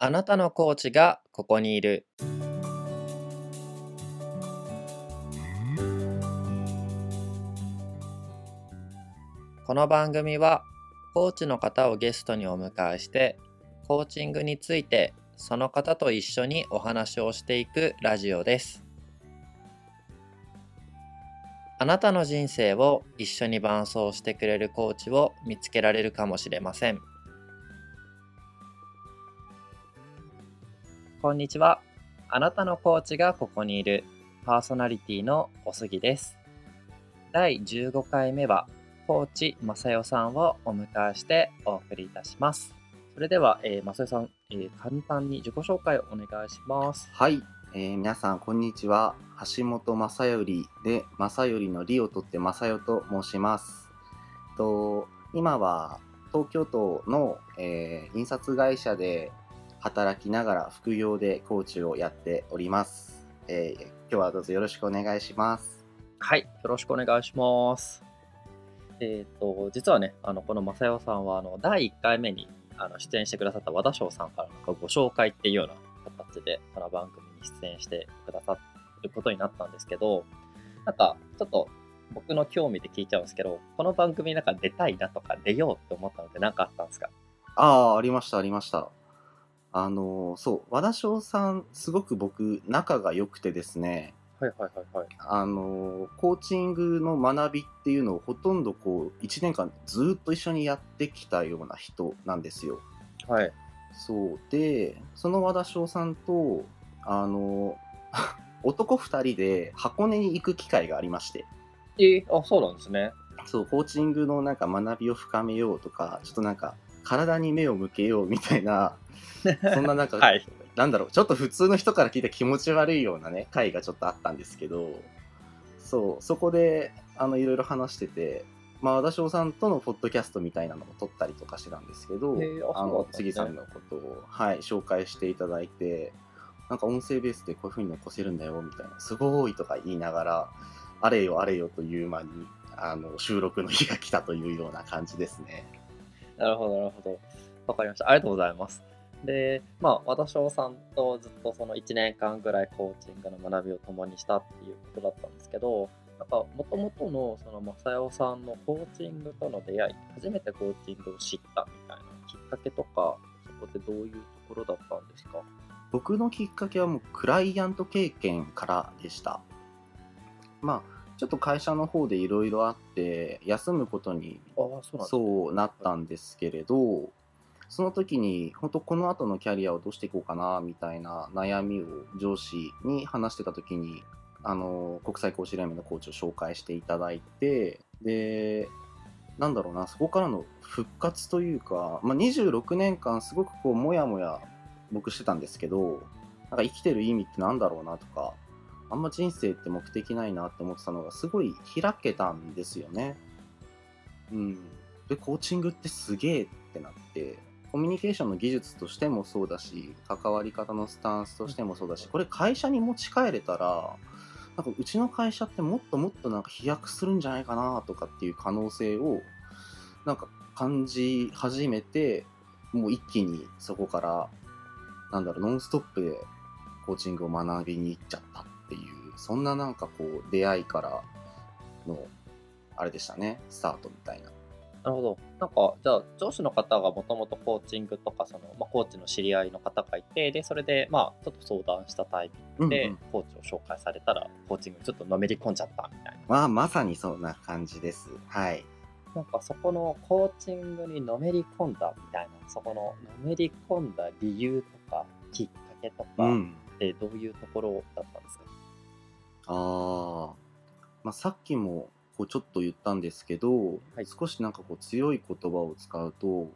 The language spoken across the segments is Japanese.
あなたのコーチがここにいる。この番組はコーチの方をゲストにお迎えしてコーチングについてその方と一緒にお話をしていくラジオです。あなたの人生を一緒に伴走してくれるコーチを見つけられるかもしれません。こんにちは。あなたのコーチがここにいるパーソナリティのおすぎです。第15回目はコーチ正代さんをお迎えしてお送りいたします。それでは、えー、正代さん、えー簡単に自己紹介をお願いします。はい、えー皆さんこんにちは橋本正頼で正頼の利を取って正代と申しますと今は東京都の、えー印刷会社で働きながら副業でコーチをやっております、えー今日はどうぞよろしくお願いします。はい、よろしくお願いします。えっ、と、実はね、あのこの正代さんはあの第1回目にあの出演してくださった和田翔さんからのご紹介っていうような形で、この番組に出演してくださることになったんですけど、なんかちょっと僕の興味で聞いちゃうんですけど、この番組なんか出たいなとか出ようって思ったのって何かあったんですか？ああありましたありましたあのーそう和田翔さんすごく僕仲が良くてですねはいはいはいはい。あのコーチングの学びっていうのをほとんどこう1年間ずっと一緒にやってきたような人なんですよ。はい。そうでその和田翔さんとあの 男2人で箱根に行く機会がありましてえー、あ、そうなんですね。そうコーチングのなんか学びを深めようとかちょっとなんか体に目を向けようみたいな そんななんか、はい。なんだろう、ちょっと普通の人から聞いて気持ち悪いようなね、回がちょっとあったんですけど、そう、そこで、あの、いろいろ話してて、まあ、和田翔さんとのポッドキャストみたいなのを撮ったりとかしてたんですけど、ああの杉さんのことを、はい、紹介していただいて、なんか音声ベースでこういう風に残せるんだよ、みたいな、すごいとか言いながら、あれよあれよという間に、あの、収録の日が来たというような感じですね。なるほど、なるほど。わかりました。ありがとうございます。で、まあ、和田翔さんとずっとその1年間ぐらいコーチングの学びを共にしたっていうことだったんですけど、なんか、もともとのその正代さんのコーチングとの出会い、初めてコーチングを知ったみたいなきっかけとか、そこってどういうところだったんですか？僕のきっかけはもうクライアント経験からでした。まあちょっと会社の方でいろいろあって休むことにそうなったんですけれどその時に本当この後のキャリアをどうしていこうかなみたいな悩みを上司に話してた時にあの国際講師連盟のコーチを紹介していただいてでなんだろうなそこからの復活というか、まあ、26年間すごくこうもやもや僕してたんですけどなんか生きてる意味ってなんだろうなとかあんま人生って目的ないなって思ってたのがすごい開けたんですよね。うん、でコーチングってすげえってなってコミュニケーションの技術としてもそうだし関わり方のスタンスとしてもそうだしこれ会社に持ち帰れたらなんかうちの会社ってもっともっとなんか飛躍するんじゃないかなとかっていう可能性をなんか感じ始めてもう一気にそこからなんだろうノンストップでコーチングを学びに行っちゃったっていうそんななんかこう出会いからのあれでしたねスタートみたいな。なるほど。なんか、じゃあ、上司の方がもともとコーチングとか、その、まあ、コーチの知り合いの方がいて、で、それで、まあ、ちょっと相談したタイミングで、うんうんコーチを紹介されたら、コーチングにちょっとのめり込んじゃったみたいな。まあまさにそんな感じです。はい。なんか、そこのコーチングにのめり込んだみたいな、そこののめり込んだ理由とか、きっかけとか、うん。ってどういうところだったんですか？ああ。まあさっきもこうちょっと言ったんですけど、はい少しなんかこう強い言葉を使うと、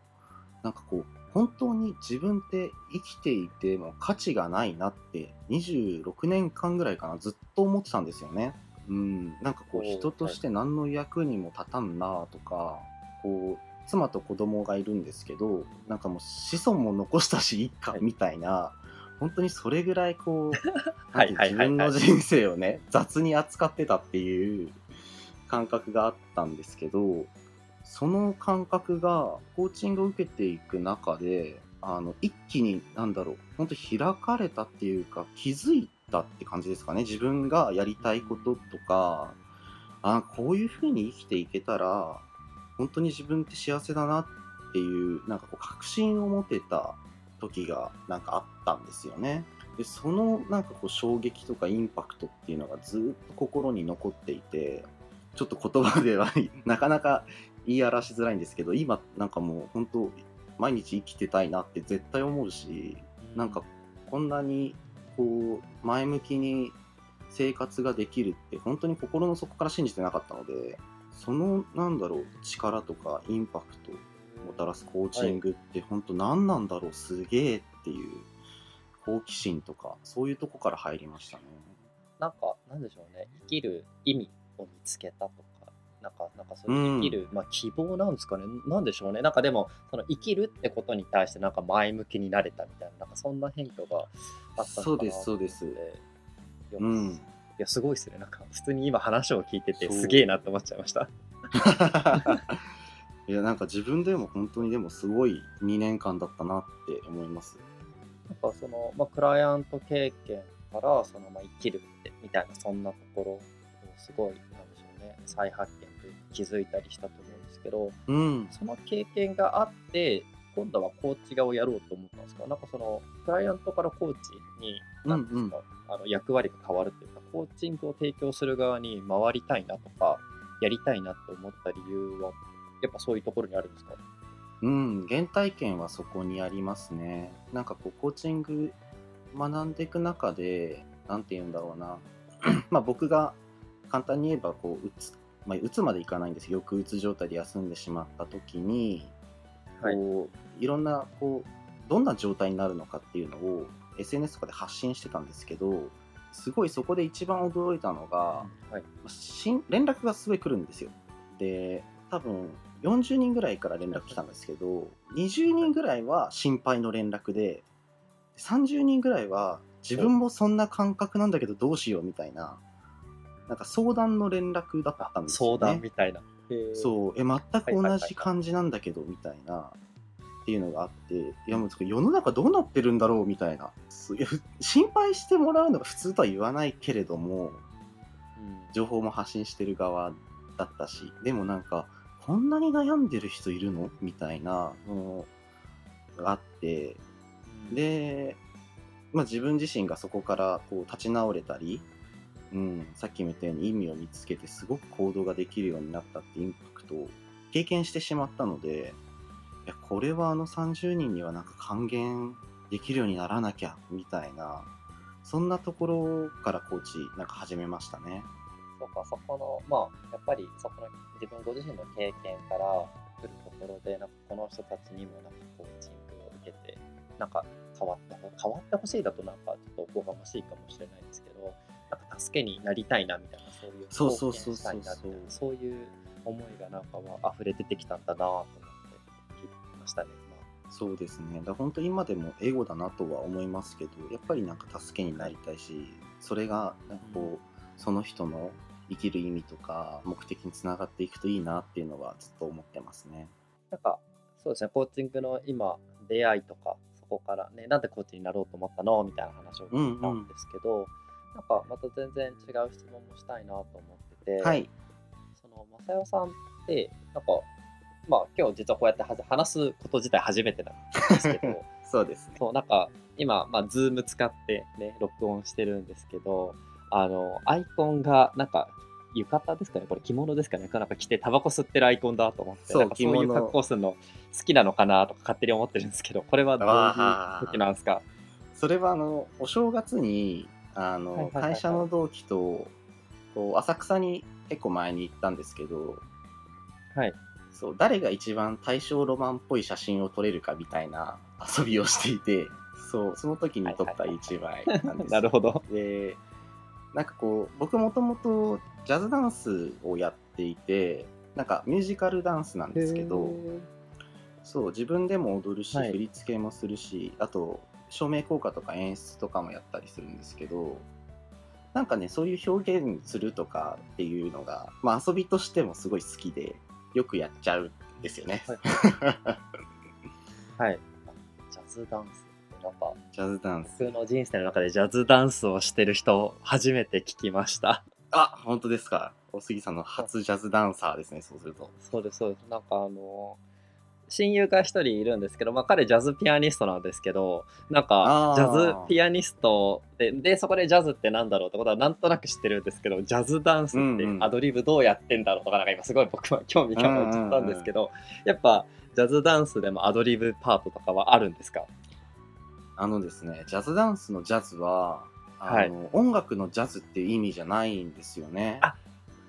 なんかこう本当に自分って生きていても価値がないなって26年間ぐらいかなずっと思ってたんですよね。うん、なんかこう人として何の役にも立たんなとか、こう妻と子供がいるんですけどなんかもう子孫も残したしいいかはいみたいな、本当にそれぐらいこう 自分の人生をね雑に扱ってたっていう感覚があったんですけどその感覚がコーチングを受けていく中であの一気になんだろう本当開かれたっていうか気づいたって感じですかね。自分がやりたいこととかあこういうふうに生きていけたら本当に自分って幸せだなっていうなんかこう確信を持てた時がなんかあったんですよね。でそのなんかこう衝撃とかインパクトっていうのがずっと心に残っていてちょっと言葉ではな かなか言い表しづらいんですけど今なんかもう本当毎日生きてたいなって絶対思うしなんかこんなにこう前向きに生活ができるって本当に心の底から信じてなかったのでそのなんだろう力とかインパクトもたらすコーチングって本当何なんだろうすげえっていう好奇心とかそういうとこから入りましたね。なんかなんでしょうね。生きる意味を見つけたとかなんかなんかそういう生きる、まあ、希望なんですかね。なんでしょうね。なんかでもその生きるってことに対してなんか前向きになれたみたいななんかそんな変化があったのかなそうですそうです。うん。いやすごいですね。なんか普通に今話を聞いててすげえなって思っちゃいました いやなんか自分でも本当にでもすごい2年間だったなって思います。なんかその、まあ、クライアント経験からその、まあ、生きるってみたいなそんなところをすごいなんでしょうね再発見というか気づいたりしたと思うんですけどうん、その経験があって今度はコーチ側をやろうと思ったんですか？なんかそのクライアントからコーチに何ですか、あの役割が変わるというかコーチングを提供する側に回りたいなとかやりたいなと思った理由はやっぱそういうところにあるんですか？うん、原体験はそこにありますね。なんかこうコーチング学んでいく中で、なんて言うんだろうな。まあ僕が簡単に言えばこううつ、まあ、うつまでいかないんですよ。抑うつ状態で休んでしまった時に、はいこういろんなこうどんな状態になるのかっていうのを SNS とかで発信してたんですけど、すごいそこで一番驚いたのが、はい連絡がすごい来るんですよ。で多分40人ぐらいから連絡来たんですけど20人ぐらいは心配の連絡で30人ぐらいは自分もそんな感覚なんだけどどうしようみたいななんか相談の連絡だったんですよね。相談みたいな。うそうえ全く同じ感じなんだけどみたいなっていうのがあっていやもう世の中どうなってるんだろうみたいな心配してもらうのが普通とは言わないけれどもん情報も発信してる側だったしでもなんかこんなに悩んでる人いるの？みたいなのがあって。で、まあ、自分自身がそこからこう立ち直れたり、うん、さっきも言ったように意味を見つけてすごく行動ができるようになったってインパクトを経験してしまったのでいやこれはあの30人にはなんか還元できるようにならなきゃみたいなそんなところからコーチなんか始めましたね。か、そこの、まあ、やっぱりそこの自分ご自身の経験から来るところで、なんかこの人たちにもなんかコーチングを受けて、なんか変わってほ、変わってほしいだとなんかちょっとおこがましいかもしれないですけど、なんか助けになりたいなみたいな、そういう貢献したいなみたいなそういう思いがなんかは溢れ出てきたんだなと思って聞いてましたね。そうですね。だ本当今でもエゴだなとは思いますけど、やっぱりなんか助けになりたいし、それがなんかこう、その人の生きる意味とか目的につながっていくといいなっていうのはずっと思ってますね。なんか、そうですね、コーチングの今、出会いとか、そこからね、なんでコーチになろうと思ったのみたいな話を聞いたんですけど、なんかまた全然違う質問もしたいなと思ってて、はい。その、正代さんって、なんか、まあ、今日実はこうやって話すこと自体初めてなんですけど、そうですね。そう、なんか、今、まあ、ズーム使ってね、録音してるんですけど、あの、アイコンが、なんか、浴衣ですかね？これ着物ですかね？なんか着てタバコ吸ってるアイコンだと思って、そうそういう格好するの好きなのかなとか勝手に思ってるんですけど、これはどういう時なんですか？それはあのお正月にあの、会社の同期とこう浅草に結構前に行ったんですけど、はい。そう誰が一番大正ロマンっぽい写真を撮れるかみたいな遊びをしていてそうその時に撮った一枚なんです。なるほど。でなんかこう僕もともとジャズダンスをやっていてなんかミュージカルダンスなんですけどそう自分でも踊るし、はい振り付けもするしあと照明効果とか演出とかもやったりするんですけどなんかねそういう表現するとかっていうのが、まあ、遊びとしてもすごい好きでよくやっちゃうんですよね。はいはい。あじゃあズダンスってなんかジャズダンス。僕の人生の中でジャズダンスをしてる人初めて聞きました。あ、本当ですか。お杉さんの初ジャズダンサーですね、そうすると。そうですそうです。なんかあの親友が一人いるんですけど、まあ、彼ジャズピアニストなんですけどなんかあージャズピアニストででそこでジャズってなんだろうってことはなんとなく知ってるんですけどジャズダンスってうんうんアドリブどうやってんだろうとかなんか今すごい僕は 興味が湧いちゃったんですけど、やっぱジャズダンスでもアドリブパートとかはあるんですか？あのですね、ジャズダンスのジャズは、あのはい音楽のジャズっていう意味じゃないんですよね。あ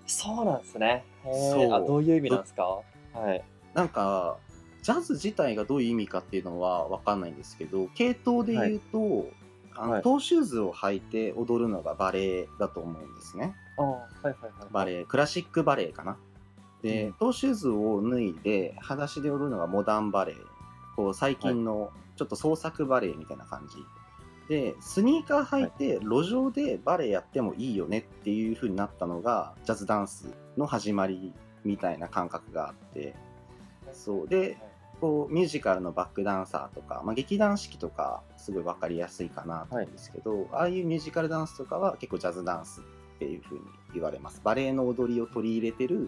そうなんですね。そうあどういう意味なんですか？はい。なんか、ジャズ自体がどういう意味かっていうのは分かんないんですけど、系統で言うと、あのはいトーシューズを履いて踊るのがバレエだと思うんですね。あーはいはいはい。バレエ、クラシックバレエかな。で、うんトーシューズを脱いで、裸足で踊るのがモダンバレエ。こう、最近のちょっと創作バレエみたいな感じ。で、スニーカー履いて路上でバレエやってもいいよねっていう風になったのが、ジャズダンスの始まりみたいな感覚があって、そう。でこうミュージカルのバックダンサーとか、まあ、劇団四季とかすごい分かりやすいかなと思うんですけど、ああいうミュージカルダンスとかは結構ジャズダンスっていう風に言われます。バレエの踊りを取り入れてる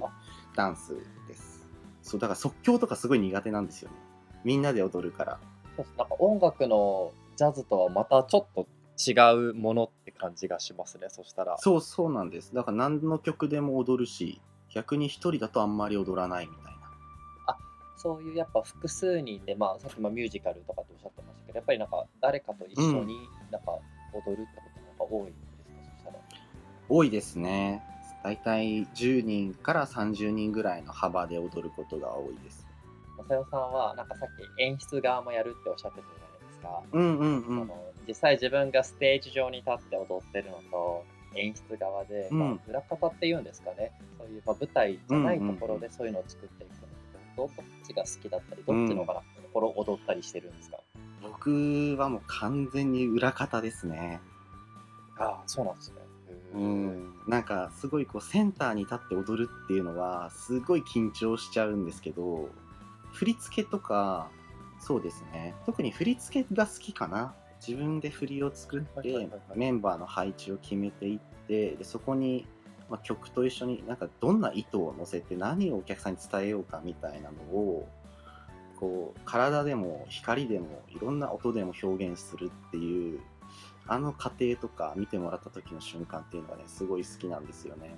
ダンスです。そうだから即興とかすごい苦手なんですよね。みんなで踊るからそうなんか音楽のジャズとはまたちょっと違うものって感じがしますねそしたら。そうそうなんです。だから何の曲でも踊るし逆に一人だとあんまり踊らないみたいな。そういうやっぱ複数人でまあさっきもミュージカルとかっておっしゃってましたけどやっぱりなんか誰かと一緒になんか踊るってことが多いんですか、そしたら。多いですね。大体10人から30人ぐらいの幅で踊ることが多いです正代さんはなんかさっき演出側もやるっておっしゃってたじゃないですか、うんうんうん。その実際自分がステージ上に立って踊ってるのと演出側で、うん。まあ、裏方っていうんですかね。そういう、まあ、舞台じゃないところでそういうのを作っていくのと、どっちが好きだったりどっちの方が心踊ったりしてるんですか、僕はもう完全に裏方ですね。ああそうなんですね。へうーん。なんかすごいこうセンターに立って踊るっていうのはすごい緊張しちゃうんですけど振り付けとかそうですね。特に振り付けが好きかな。自分で振りを作ってメンバーの配置を決めていってでそこに、まあ、曲と一緒になんかどんな意図を乗せて何をお客さんに伝えようかみたいなのをこう体でも光でもいろんな音でも表現するっていうあの過程とか見てもらった時の瞬間っていうのがねすごい好きなんですよね。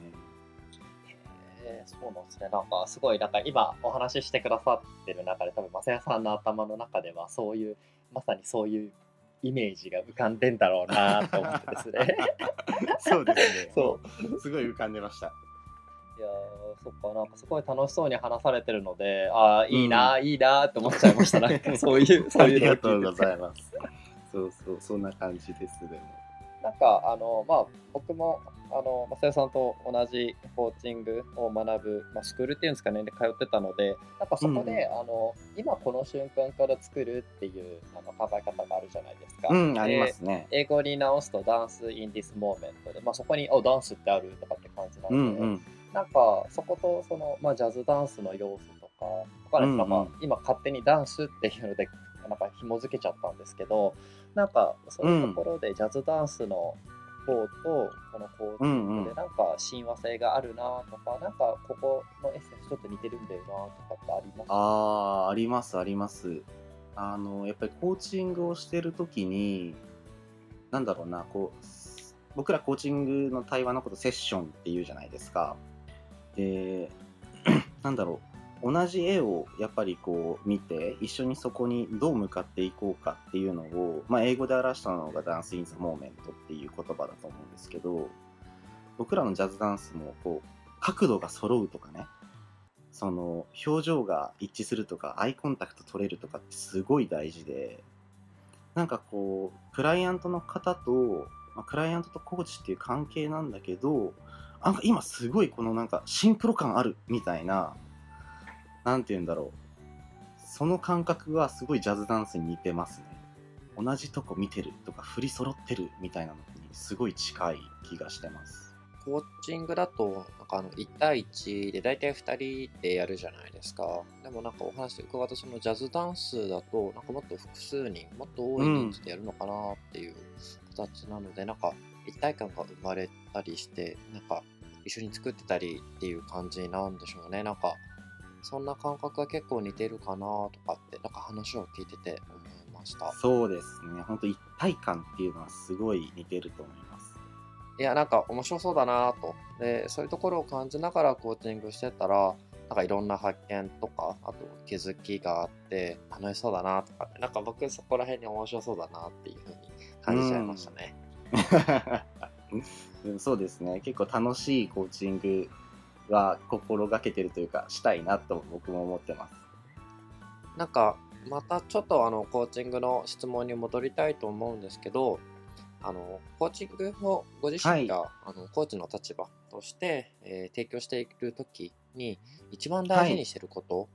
へーそうなんですね。なんかすごい、なんか今お話ししてくださってる中で、多分、まさやさんの頭の中では、そういう、まさにそういうイメージが浮かんでんだろうなと思ってですね。そうですね。そうすごい浮かんでました。いやー、そっか、なんかすごい楽しそうに話されてるので、ああ、いいな、いいなって思っちゃいました。なんかそういう、そあういうのをりがとうございます。そうそう、そんな感じです、でも。なんかあのまあ僕もあの正代さんと同じコーチングを学ぶ、まあ、スクールっていうんですかねで通ってたのでなんかそこで、あの今この瞬間から作るっていうあの考え方があるじゃないですか。うん、でありますね。英語に直すとダンス in this moment で、まあ、そこにおダンスってあるとかって感じなので、うんうん。なんかそことその、まあ、ジャズダンスの要素とかわかんないですうんうん今勝手にダンスっていうのでなんか紐付けちゃったんですけどなんかそういうところでジャズダンスの方とこのコーチうんうんでなんか親和性があるなとか、なんかここのエッセンスちょっと似てるんだよなとかってあります？ああ、あります、あります。あの、やっぱりコーチングをしてるときに、なんだろうな、こう、僕らコーチングの対話のことセッションっていうじゃないですか。で、なんだろう、同じ絵をやっぱりこう見て、一緒にそこにどう向かっていこうかっていうのを、まあ、英語で表したのがダンス・イン・ザ・モーメントっていう言葉だと思うんですけど、僕らのジャズダンスもこう角度が揃うとかね、その表情が一致するとかアイコンタクト取れるとかってすごい大事でなんかこうクライアントの方と、まあ、クライアントとコーチっていう関係なんだけどなんか今すごいこのなんかシンクロ感あるみたいななんて言うんだろうその感覚はすごいジャズダンスに似てますね同じとこ見てるとか振り揃ってるみたいなのにすごい近い気がしてますコーチングだと、なんかあの1対1で大体2人でやるじゃないですか。でもなんかお話伺うと、そのジャズダンスだと、なんかもっと複数人、もっと多い人数でやるのかなっていう形なので、なんか一体感が生まれたりして、なんか一緒に作ってたりっていう感じなんでしょうね。なんか、そんな感覚が結構似てるかなとかって、なんか話を聞いてて思いました。そうですね。本当一体感っていうのはすごい似てると思います。いや、なんか面白そうだなと。で、そういうところを感じながらコーチングしてたら、なんかいろんな発見とか、あと気づきがあって、楽しそうだなとか、ね、なんか僕そこら辺に面白そうだなっていうふうに感じちゃいましたね。うん、そうですね。結構楽しいコーチングは心がけてるというか、したいなと僕も思ってます。なんか、またちょっとあのコーチングの質問に戻りたいと思うんですけど、あのコーチングをご自身が、はい、あのコーチの立場として、えー、提供している時に一番大事にしてること、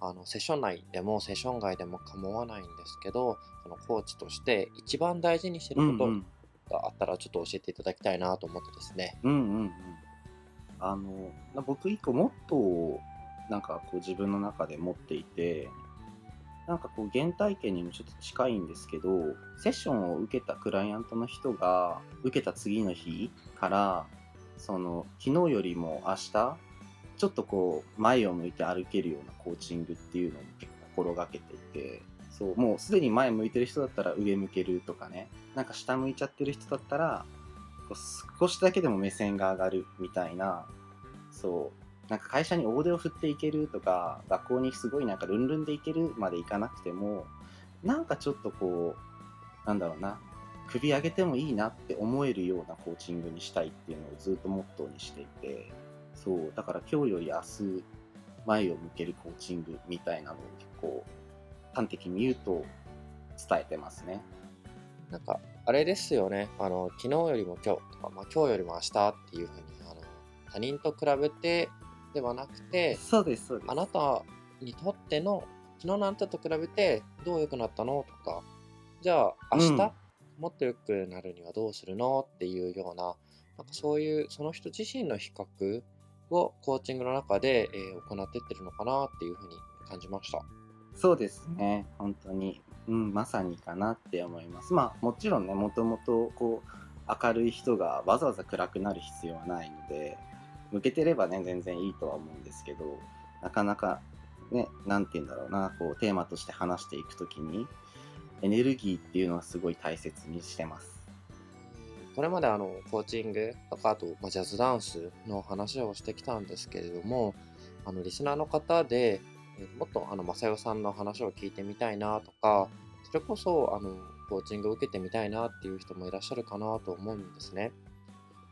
はい、あのセッション内でもセッション外でも構わないんですけどそのコーチとして一番大事にしてることがあったらちょっと教えていただきたいなと思ってですね。うんうんうん、あの僕一個モットーをなんかこう自分の中で持っていてなんかこう原体験にもちょっと近いんですけどセッションを受けたクライアントの人が受けた次の日からその昨日よりも明日ちょっとこう前を向いて歩けるようなコーチングっていうのを結構心がけていてそうもうすでに前向いてる人だったら上向けるとかねなんか下向いちゃってる人だったら少しだけでも目線が上がるみたいなそうなんか会社に大手を振っていけるとか、学校にすごいなんかルンルンでいけるまでいかなくても、なんかちょっとこう、なんだろうな、首上げてもいいなって思えるようなコーチングにしたいっていうのをずっとモットーにしていて、そう、だから今日より明日、前を向けるコーチングみたいなのを結構、端的に言うと伝えてますね。なんか、あれですよね、あの、昨日よりも今日とか、まあ、今日よりも明日っていうふうに、あの、他人と比べてではなくて、そうです、そうです。あなたにとっての、昨日のあんたと比べてどう良くなったのとか、じゃあ明日、うん、もっと良くなるにはどうするのっていうような、なんかそういうその人自身の比較をコーチングの中で、えー、行っていってるのかなっていうふうに感じました。そうですね、本当に、うん、まさにかなって思います。まあもちろんね、もともとこう明るい人がわざわざ暗くなる必要はないので、向けてればね、全然いいとは思うんですけど、なかなかね、なんて言うんだろうな、こう、テーマとして話していくときに、エネルギーっていうのはすごい大切にしてます。これまであの、コーチングとか、あと、ま、ジャズダンスの話をしてきたんですけれども、あの、リスナーの方で、もっとあの、正代さんの話を聞いてみたいなとか、それこそ、あの、コーチングを受けてみたいなっていう人もいらっしゃるかなと思うんですね。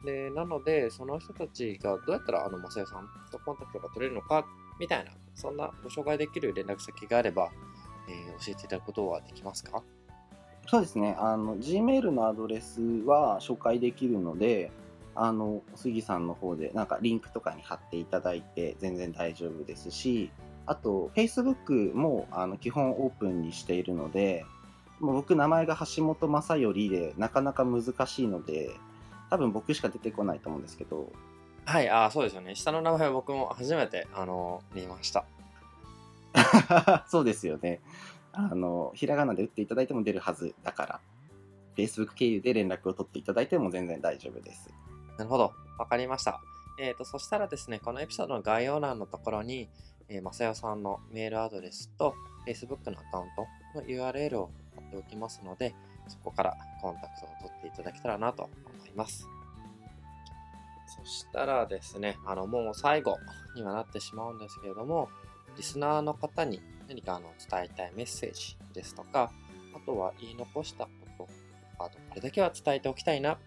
で、なので、その人たちがどうやったらあの、マサヤさんとコンタクトが取れるのか、みたいな、そんなご紹介できる連絡先があれば、えー、教えていただくことはできますか？そうですね。あの、Gmail のアドレスは紹介できるので、あの、杉さんの方で、なんかリンクとかに貼っていただいて全然大丈夫ですし、あと、Facebook もあの基本オープンにしているので、もう僕、名前が橋本正頼で、なかなか難しいので、多分僕しか出てこないと思うんですけど。はい、ああ、そうですよね。下の名前は僕も初めて、あの、見ました。そうですよね。あの、ひらがなで打っていただいても出るはずだから、Facebook 経由で連絡を取っていただいても全然大丈夫です。なるほど。わかりました。えっ、ー、と、そしたらですね、このエピソードの概要欄のところに、えー、まさよさんのメールアドレスと Facebook のアカウントの URL を貼っておきますので、そこからコンタクトを取っていただけたらなと思います。そしたらですね、あの、もう最後にはなってしまうんですけれども、リスナーの方に何かあの伝えたいメッセージですとか、あとは言い残したこと、あとこれだけは伝えておきたいなっ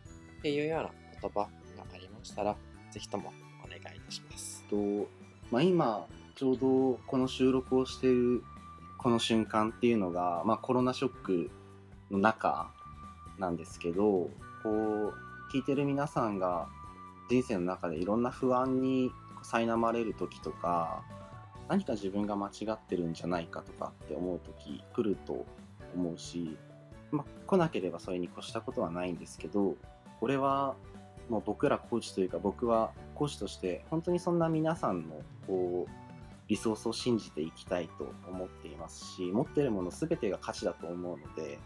ていうような言葉がありましたら、ぜひともお願いいたします。とまあ、今、ちょうどこの収録をしているこの瞬間っていうのが、まあ、コロナショックの中なんですけどこう聞いてる皆さんが人生の中でいろんな不安に苛まれる時とか何か自分が間違ってるんじゃないかとかって思う時来ると思うし、まあ、来なければそれに越したことはないんですけどこれはもう僕らコーチというか僕は講師として本当にそんな皆さんのこうリソースを信じていきたいと思っていますし持ってるもの全てが価値だと思うので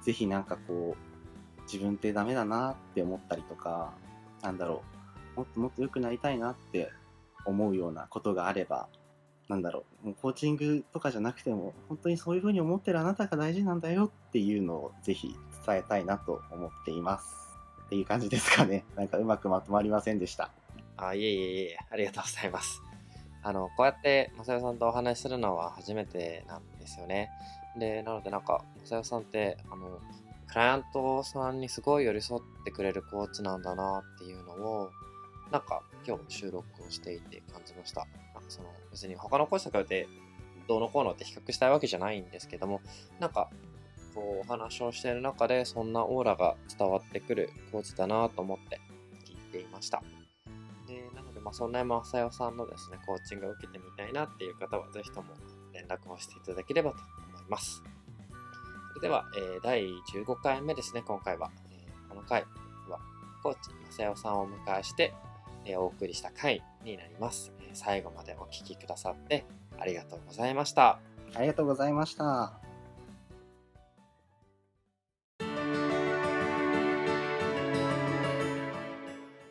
ぜひなんかこう自分ってダメだなって思ったりとかなんだろうもっともっと良くなりたいなって思うようなことがあればなんだろうもうコーチングとかじゃなくても本当にそういうふうに思ってるあなたが大事なんだよっていうのをぜひ伝えたいなと思っています。っていう感じですかね。なんかうまくまとまりませんでした。あいえいえいえありがとうございます。あのこうやって正代さんとお話しするのは初めてなんですよねでなのでなんか正代さんってあのクライアントさんにすごい寄り添ってくれるコーチなんだなっていうのをなんか今日収録をしていて感じました。なんかその別に他のコーチとかでどうのこうのって比較したいわけじゃないんですけども、なんかこうお話をしている中でそんなオーラが伝わってくるコーチだなと思って聞いていました。まあ、そんな山さよさんのですね、コーチングを受けてみたいなっていう方は、ぜひとも連絡をしていただければと思います。それでは、えー、第15回目ですね、今回は。えー、この回は、コーチ、まさよさんをお迎えして、えお送りした回になります。え最後までお聴きくださってありがとうございました。ありがとうございました。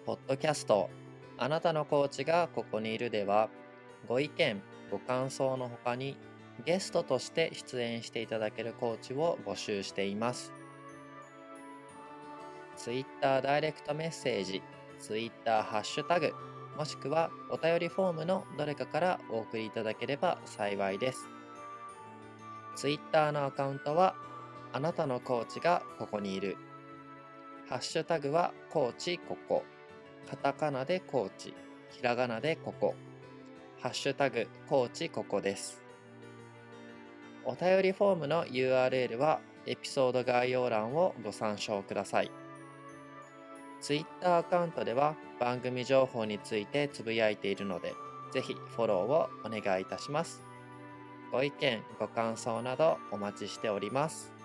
ポッドキャストあなたのコーチがここにいるではご意見ご感想のほかにゲストとして出演していただけるコーチを募集しています。Twitter ダイレクトメッセージ Twitter ハッシュタグ、もしくはお便りフォームのどれかからお送りいただければ幸いです。Twitter のアカウントは、あなたのコーチがここにいる。ハッシュタグはコーチここ。カタカナでコーチ、ひらがなでここ。ハッシュタグコーチここです。お便りフォームの URL はエピソード概要欄をご参照ください。Twitter アカウントでは番組情報についてつぶやいているので、ぜひフォローをお願いいたします。ご意見、ご感想などお待ちしております。